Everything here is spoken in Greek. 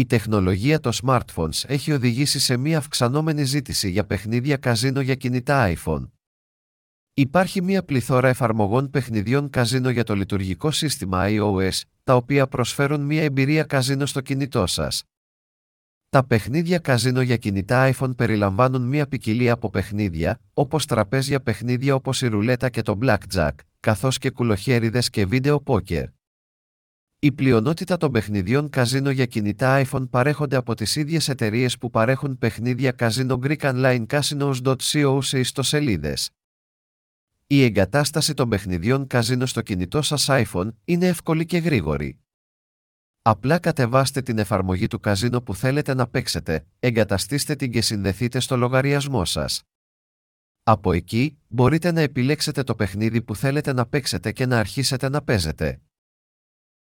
Η τεχνολογία των smartphones έχει οδηγήσει σε μια αυξανόμενη ζήτηση για παιχνίδια καζίνο για κινητά iPhone. Υπάρχει μια πληθώρα εφαρμογών παιχνιδιών καζίνο για το λειτουργικό σύστημα iOS, τα οποία προσφέρουν μια εμπειρία καζίνο στο κινητό σας. Τα παιχνίδια καζίνο για κινητά iPhone περιλαμβάνουν μια ποικιλία από παιχνίδια, όπως τραπέζια παιχνίδια όπως η ρουλέτα και το blackjack, καθώς και κουλοχέριδες και βίντεο πόκερ. Η πλειονότητα των παιχνιδιών καζίνο για κινητά iPhone παρέχονται από τις ίδιες εταιρείες που παρέχουν παιχνίδια καζίνο Greek Online Casinos.co σε ιστοσελίδες. Η εγκατάσταση των παιχνιδιών καζίνο στο κινητό σας iPhone είναι εύκολη και γρήγορη. Απλά κατεβάστε την εφαρμογή του καζίνο που θέλετε να παίξετε, εγκαταστήστε την και συνδεθείτε στο λογαριασμό σας. Από εκεί, μπορείτε να επιλέξετε το παιχνίδι που θέλετε να παίξετε και να αρχίσετε να παίζετε.